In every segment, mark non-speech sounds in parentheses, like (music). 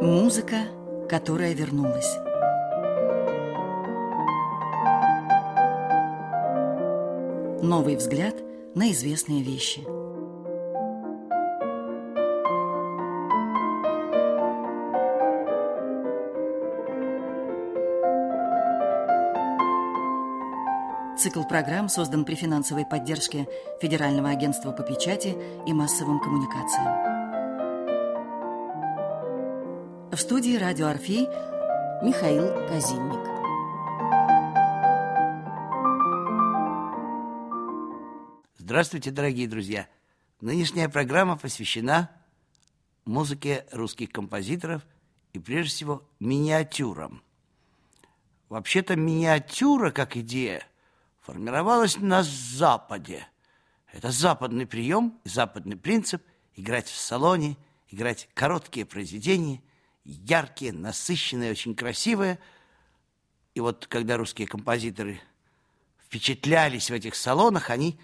Музыка, которая вернулась. Новый взгляд на известные вещи. Цикл программ создан при финансовой поддержке Федерального агентства по печати и массовым коммуникациям. В студии «Радио Орфей» Михаил Казинник. Здравствуйте, дорогие друзья! Нынешняя программа посвящена музыке русских композиторов и, прежде всего, миниатюрам. Вообще-то миниатюра, как идея, формировалась на Западе. Это западный прием, западный принцип – играть в салоне, играть короткие произведения, яркие, насыщенные, очень красивые. И вот когда русские композиторы впечатлялись в этих салонах, они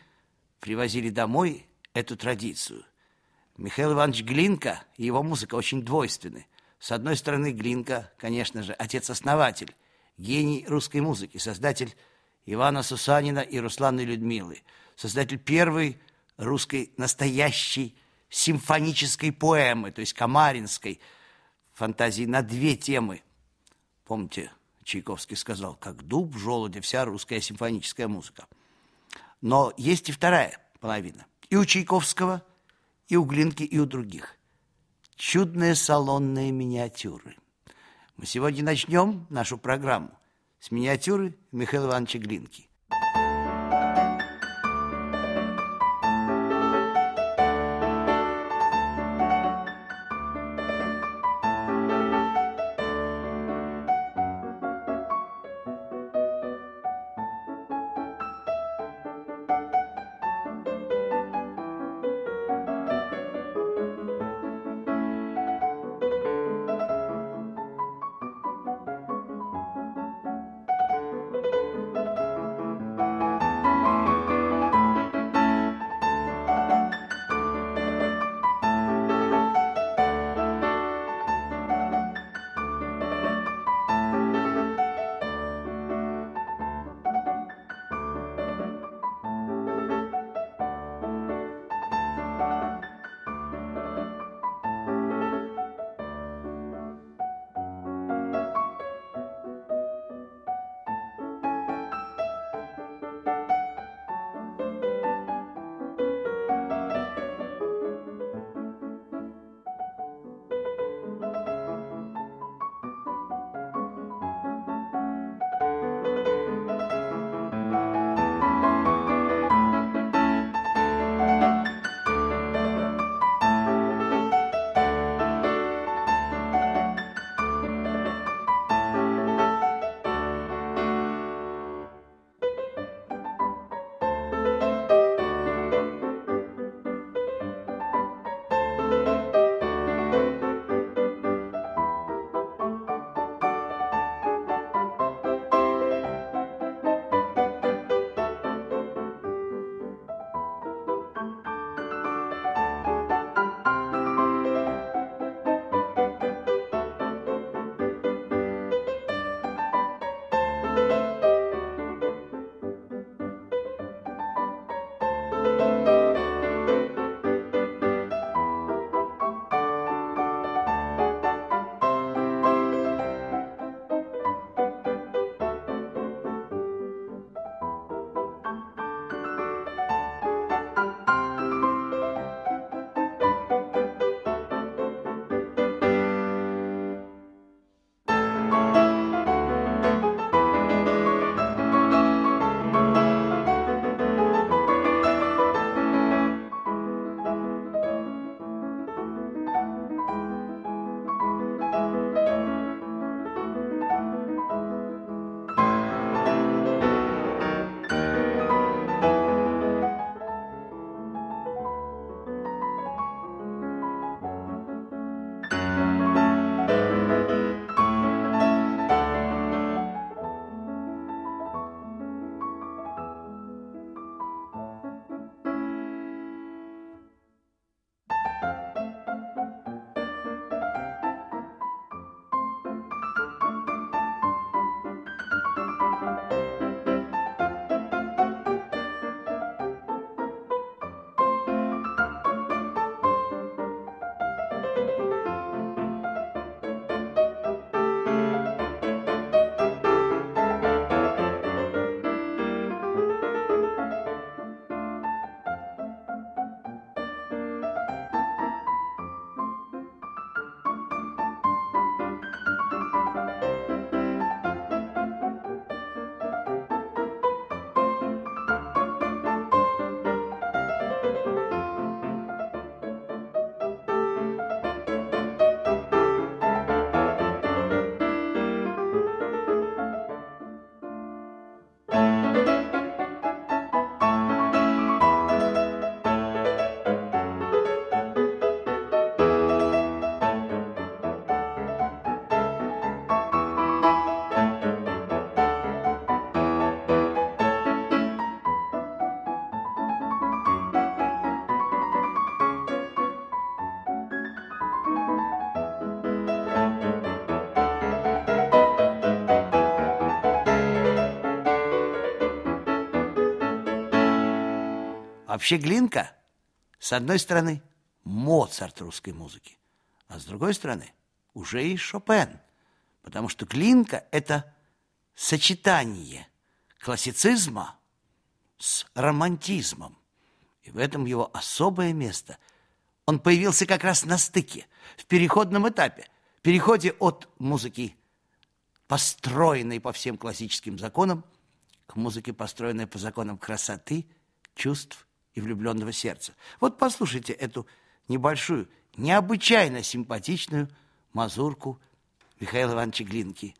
привозили домой эту традицию. Михаил Иванович Глинка и его музыка очень двойственны. С одной стороны, Глинка, конечно же, отец-основатель, гений русской музыки, создатель Ивана Сусанина и Русланы Людмилы, создатель первой русской настоящей симфонической поэмы, то есть камаринской фантазии на две темы. Помните, Чайковский сказал, как дуб в желуде вся русская симфоническая музыка. Но есть и вторая половина. И у Чайковского, и у Глинки, и у других. Чудные салонные миниатюры. Мы сегодня начнем нашу программу с миниатюры Михаила Ивановича Глинки. Вообще Глинка, с одной стороны, Моцарт русской музыки, а с другой стороны, уже и Шопен, потому что Глинка – это сочетание классицизма с романтизмом. И в этом его особое место. Он появился как раз на стыке, в переходном этапе, переходе от музыки, построенной по всем классическим законам, к музыке, построенной по законам красоты, чувств и влюбленного сердца. Вот послушайте эту небольшую, необычайно симпатичную мазурку Михаила Ивановича Глинки –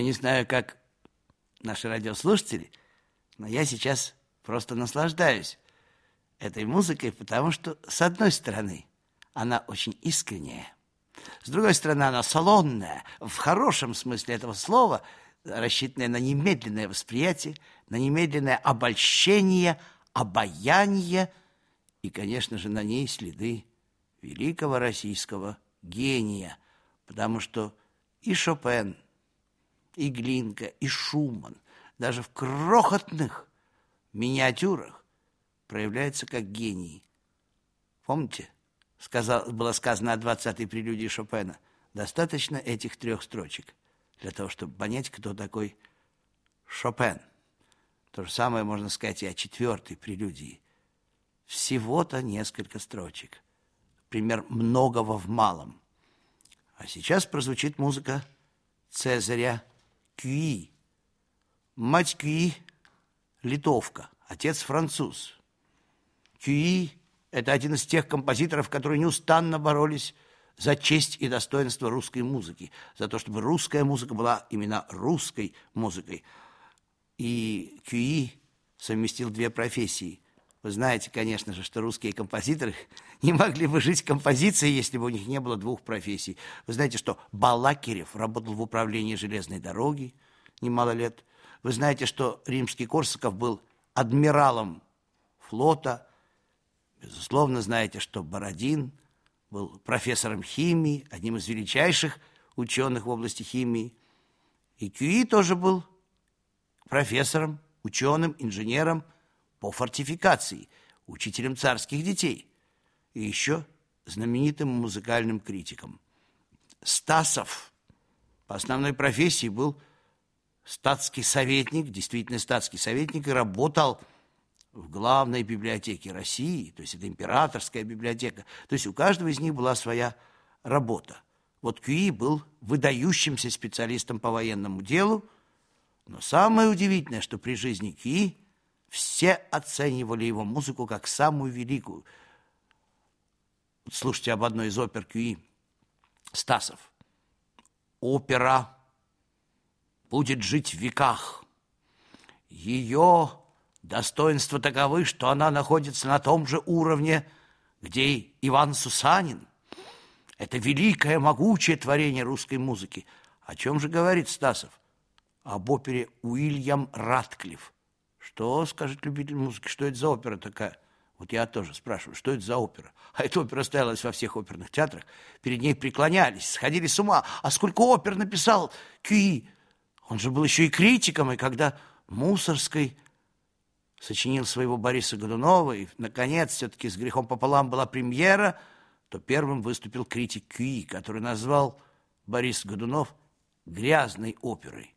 Я не знаю, как наши радиослушатели, но я сейчас просто наслаждаюсь этой музыкой, потому что, с одной стороны, она очень искренняя, с другой стороны, она салонная, в хорошем смысле этого слова, рассчитанная на немедленное восприятие, на немедленное обольщение, обаяние и, конечно же, на ней следы великого российского гения, потому что и Шопен – и Глинка, и Шуман, даже в крохотных миниатюрах проявляется как гений. Помните, сказал, было сказано о 20-й прелюдии Шопена, достаточно этих трех строчек для того, чтобы понять, кто такой Шопен. То же самое можно сказать и о четвертой прелюдии. Всего-то несколько строчек. Пример многого в малом. А сейчас прозвучит музыка Цезаря Кюи. Мать Кюи – литовка, отец – француз. Кюи – это один из тех композиторов, которые неустанно боролись за честь и достоинство русской музыки, за то, чтобы русская музыка была именно русской музыкой. И Кюи совместил две профессии. Вы знаете, конечно же, что русские композиторы (laughs) не могли бы жить композицией, если бы у них не было двух профессий. Вы знаете, что Балакирев работал в управлении железной дороги немало лет. Вы знаете, что римский Корсаков был адмиралом флота. Безусловно, знаете, что Бородин был профессором химии, одним из величайших ученых в области химии. И Кюи тоже был профессором, ученым, инженером, по фортификации, учителем царских детей и еще знаменитым музыкальным критиком. Стасов по основной профессии был статский советник, действительно статский советник, и работал в главной библиотеке России, то есть это императорская библиотека. То есть у каждого из них была своя работа. Вот Кюи был выдающимся специалистом по военному делу, но самое удивительное, что при жизни Кюи все оценивали его музыку как самую великую. Слушайте об одной из опер Кюи Стасов. Опера будет жить в веках. Ее достоинства таковы, что она находится на том же уровне, где Иван Сусанин. Это великое, могучее творение русской музыки. О чем же говорит Стасов? об опере Уильям Ратклифф. Что, скажет любитель музыки, что это за опера такая? Вот я тоже спрашиваю, что это за опера? А эта опера ставилась во всех оперных театрах. Перед ней преклонялись, сходили с ума. А сколько опер написал Кюи? Он же был еще и критиком, и когда Мусорской сочинил своего Бориса Годунова, и, наконец, все-таки с грехом пополам была премьера, то первым выступил критик Кюи, который назвал Борис Годунов грязной оперой.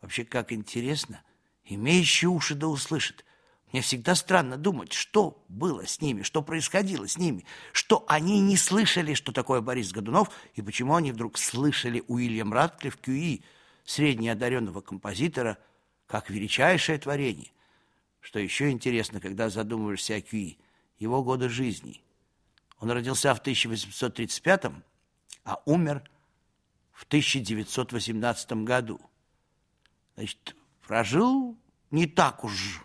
Вообще, как интересно, имеющий уши да услышит. Мне всегда странно думать, что было с ними, что происходило с ними, что они не слышали, что такое Борис Годунов, и почему они вдруг слышали Уильям Ратклифф Кюи, среднеодаренного композитора, как величайшее творение. Что еще интересно, когда задумываешься о Кюи, его годы жизни. Он родился в 1835, а умер в 1918 году. Значит, прожил не так уж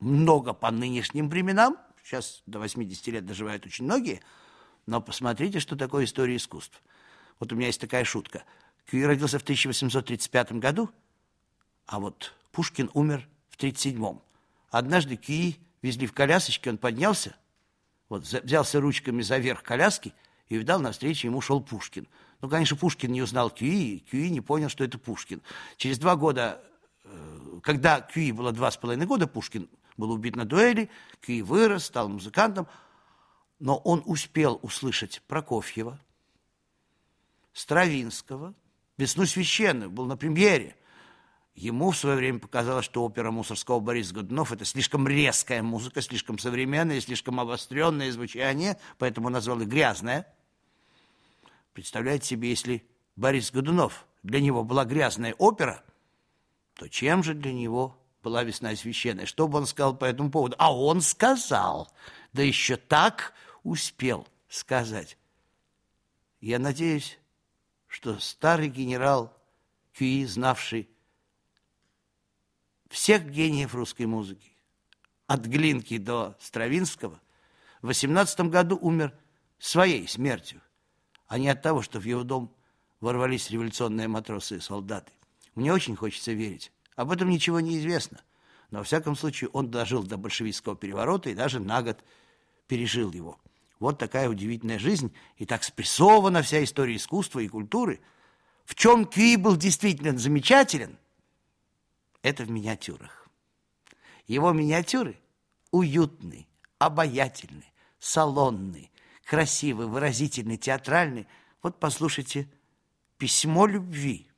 много по нынешним временам. Сейчас до 80 лет доживают очень многие. Но посмотрите, что такое история искусств. Вот у меня есть такая шутка. Кюи родился в 1835 году, а вот Пушкин умер в 1937. Однажды Кюи везли в колясочке, он поднялся, вот, взялся ручками за верх коляски и видал, навстречу ему шел Пушкин. Ну, конечно, Пушкин не узнал Кюи, Кюи не понял, что это Пушкин. Через два года, когда Кюи было два с половиной года, Пушкин был убит на дуэли, Кюи вырос, стал музыкантом, но он успел услышать Прокофьева, Стравинского, «Весну священную», был на премьере. Ему в свое время показалось, что опера Мусорского Бориса Годунов – это слишком резкая музыка, слишком современная, слишком обостренное звучание, поэтому назвал их «грязная». Представляете себе, если Борис Годунов для него была грязная опера, то чем же для него была весна священная? Что бы он сказал по этому поводу? А он сказал, да еще так успел сказать. Я надеюсь, что старый генерал Кюи, знавший всех гениев русской музыки, от Глинки до Стравинского, в 18 году умер своей смертью а не от того, что в его дом ворвались революционные матросы и солдаты. Мне очень хочется верить. Об этом ничего не известно. Но, во всяком случае, он дожил до большевистского переворота и даже на год пережил его. Вот такая удивительная жизнь, и так спрессована вся история искусства и культуры. В чем Кюи был действительно замечателен, это в миниатюрах. Его миниатюры уютные, обаятельные, салонные, красивый, выразительный, театральный. Вот послушайте «Письмо любви».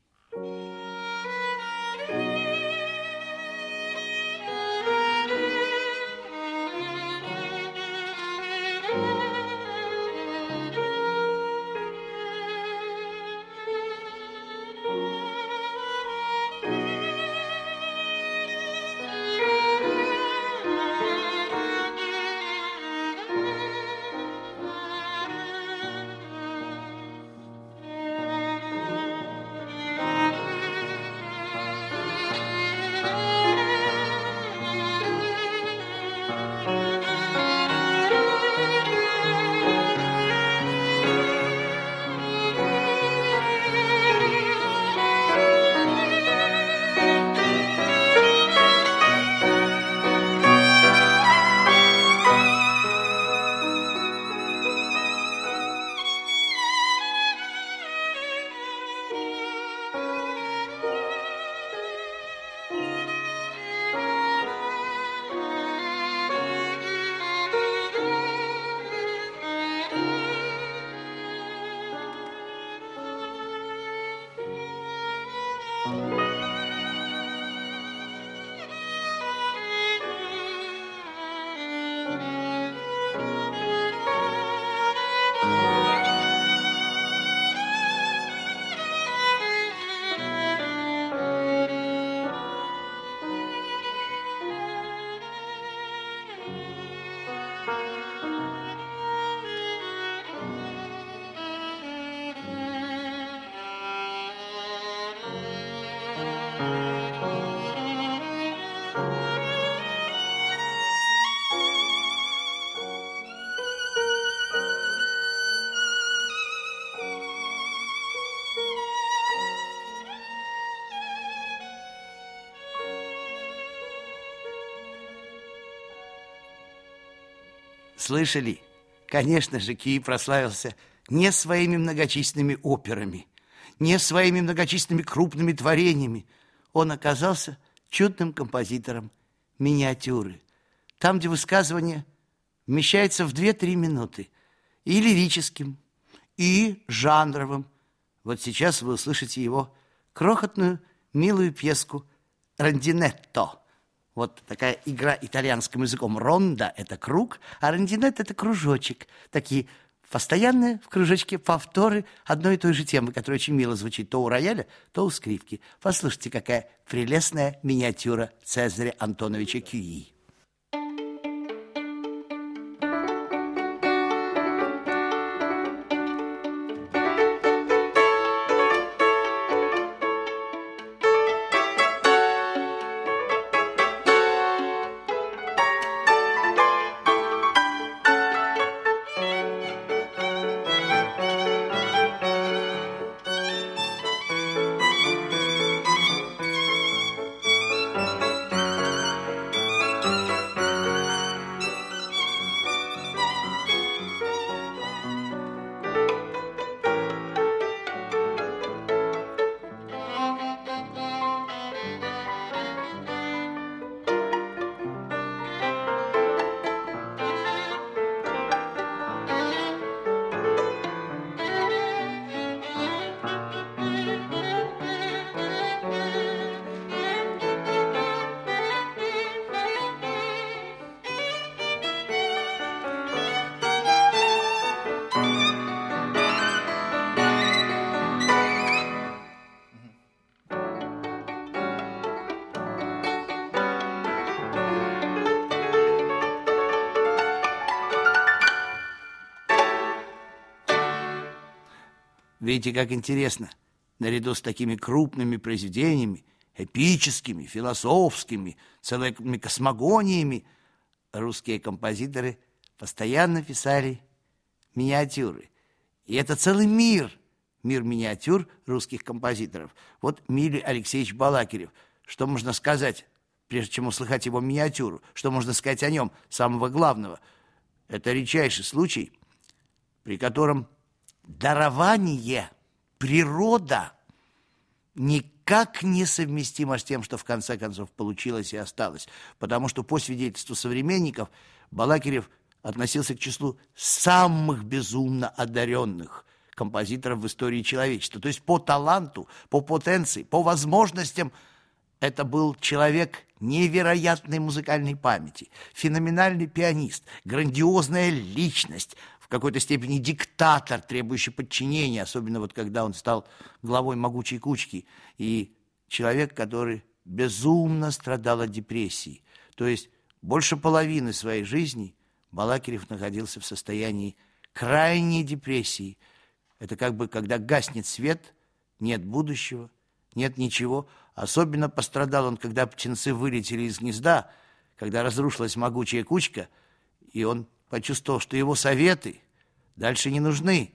Слышали? Конечно же, Кии прославился не своими многочисленными операми, не своими многочисленными крупными творениями. Он оказался чудным композитором миниатюры. Там, где высказывание вмещается в 2-3 минуты. И лирическим, и жанровым. Вот сейчас вы услышите его крохотную, милую пьеску «Рандинетто». Вот такая игра итальянским языком. Ронда – это круг, а рандинет – это кружочек. Такие постоянные в кружочке повторы одной и той же темы, которая очень мило звучит то у рояля, то у скрипки. Послушайте, какая прелестная миниатюра Цезаря Антоновича Кюи. Видите, как интересно. Наряду с такими крупными произведениями, эпическими, философскими, целыми космогониями, русские композиторы постоянно писали миниатюры. И это целый мир, мир миниатюр русских композиторов. Вот Мили Алексеевич Балакирев. Что можно сказать, прежде чем услыхать его миниатюру? Что можно сказать о нем, самого главного? Это редчайший случай, при котором дарование, природа никак не совместимо с тем, что в конце концов получилось и осталось. Потому что по свидетельству современников Балакирев относился к числу самых безумно одаренных композиторов в истории человечества. То есть по таланту, по потенции, по возможностям это был человек невероятной музыкальной памяти, феноменальный пианист, грандиозная личность, какой-то степени диктатор, требующий подчинения, особенно вот когда он стал главой могучей кучки, и человек, который безумно страдал от депрессии. То есть больше половины своей жизни Балакирев находился в состоянии крайней депрессии. Это как бы, когда гаснет свет, нет будущего, нет ничего. Особенно пострадал он, когда птенцы вылетели из гнезда, когда разрушилась могучая кучка, и он почувствовал, что его советы дальше не нужны.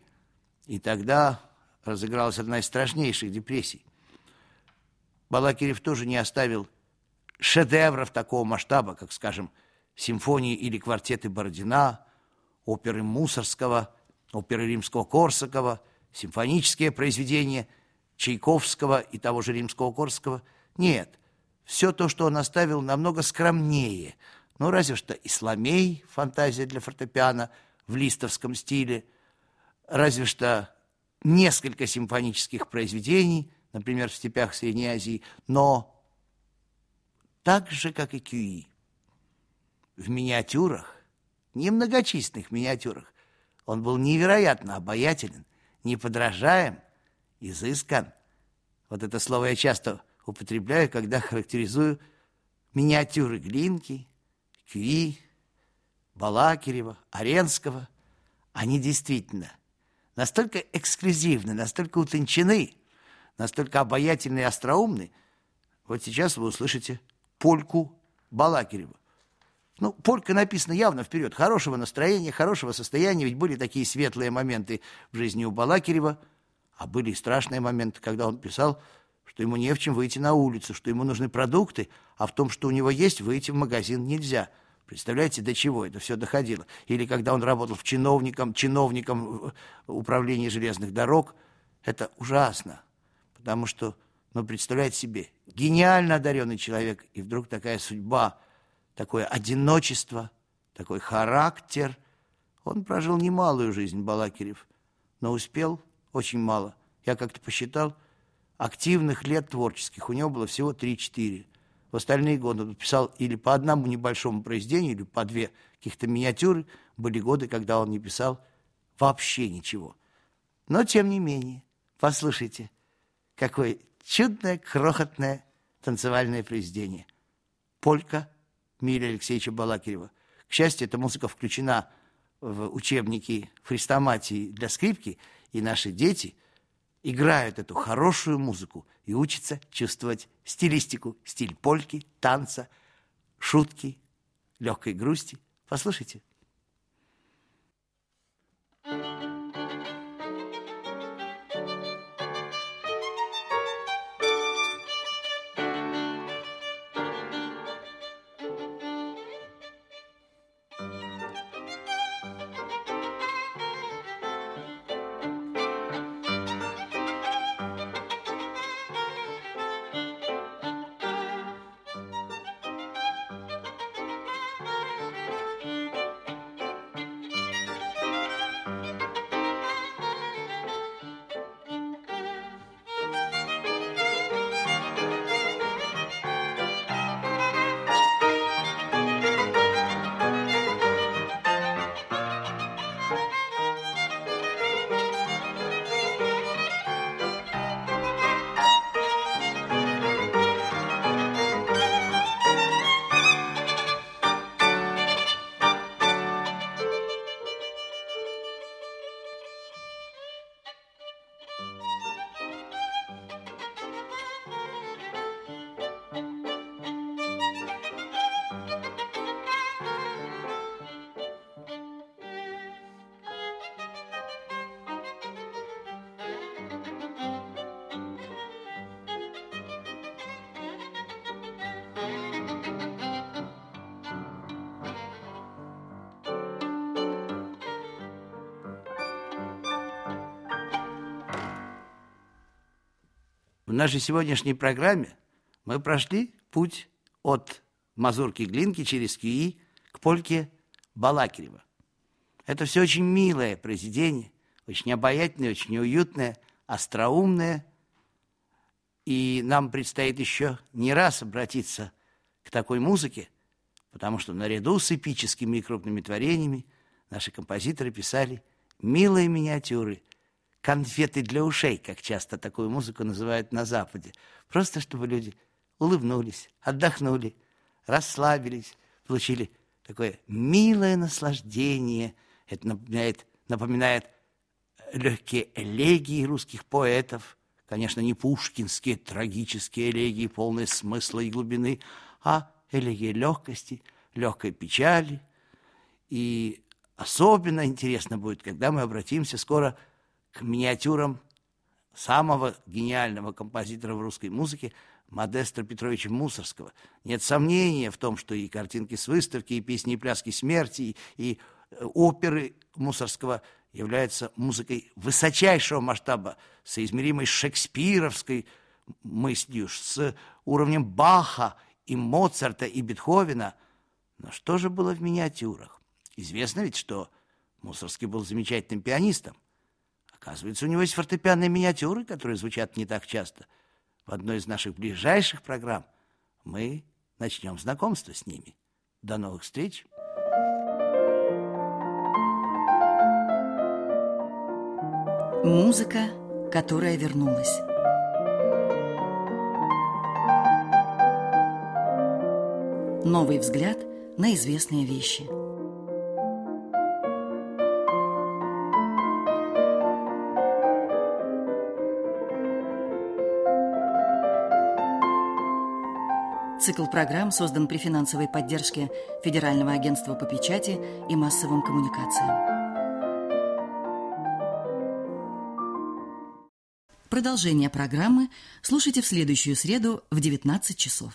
И тогда разыгралась одна из страшнейших депрессий. Балакирев тоже не оставил шедевров такого масштаба, как, скажем, симфонии или квартеты Бородина, оперы Мусорского, оперы Римского-Корсакова, симфонические произведения Чайковского и того же Римского-Корсакова. Нет, все то, что он оставил, намного скромнее – ну, разве что Исламей, фантазия для фортепиано в листовском стиле, разве что несколько симфонических произведений, например, в степях Средней Азии, но так же, как и Кюи, в миниатюрах, немногочисленных миниатюрах, он был невероятно обаятелен, неподражаем, изыскан. Вот это слово я часто употребляю, когда характеризую миниатюры Глинки, Кюи, Балакирева, Аренского, они действительно настолько эксклюзивны, настолько утончены, настолько обаятельны и остроумны. Вот сейчас вы услышите польку Балакирева. Ну, полька написана явно вперед. Хорошего настроения, хорошего состояния. Ведь были такие светлые моменты в жизни у Балакирева, а были и страшные моменты, когда он писал, что ему не в чем выйти на улицу, что ему нужны продукты, а в том, что у него есть, выйти в магазин нельзя. Представляете, до чего это все доходило? Или когда он работал в чиновником, чиновником управления железных дорог, это ужасно, потому что, ну, представляете себе, гениально одаренный человек, и вдруг такая судьба, такое одиночество, такой характер. Он прожил немалую жизнь, Балакирев, но успел очень мало. Я как-то посчитал, активных лет творческих у него было всего 3-4. В остальные годы он писал или по одному небольшому произведению, или по две каких-то миниатюры. Были годы, когда он не писал вообще ничего. Но, тем не менее, послушайте, какое чудное, крохотное танцевальное произведение. «Полька» Миля Алексеевича Балакирева. К счастью, эта музыка включена в учебники хрестоматии для скрипки, и наши дети играют эту хорошую музыку и учатся чувствовать стилистику, стиль польки, танца, шутки, легкой грусти. Послушайте. В нашей сегодняшней программе мы прошли путь от Мазурки Глинки через Кии к польке Балакирева. Это все очень милое произведение, очень обаятельное, очень уютное, остроумное. И нам предстоит еще не раз обратиться к такой музыке, потому что наряду с эпическими и крупными творениями наши композиторы писали милые миниатюры – конфеты для ушей, как часто такую музыку называют на Западе. Просто чтобы люди улыбнулись, отдохнули, расслабились, получили такое милое наслаждение. Это напоминает, напоминает легкие элегии русских поэтов, конечно, не пушкинские трагические элегии, полные смысла и глубины, а элегии легкости, легкой печали. И особенно интересно будет, когда мы обратимся скоро к миниатюрам самого гениального композитора в русской музыке Модеста Петровича Мусорского. Нет сомнения в том, что и картинки с выставки, и песни и пляски смерти, и, и э, оперы Мусорского являются музыкой высочайшего масштаба, соизмеримой с шекспировской мыслью, с уровнем Баха и Моцарта и Бетховена. Но что же было в миниатюрах? Известно ведь, что Мусорский был замечательным пианистом. Оказывается, у него есть фортепианные миниатюры, которые звучат не так часто. В одной из наших ближайших программ мы начнем знакомство с ними. До новых встреч! Музыка, которая вернулась. Новый взгляд на известные вещи – Цикл программ создан при финансовой поддержке Федерального агентства по печати и массовым коммуникациям. Продолжение программы слушайте в следующую среду в 19 часов.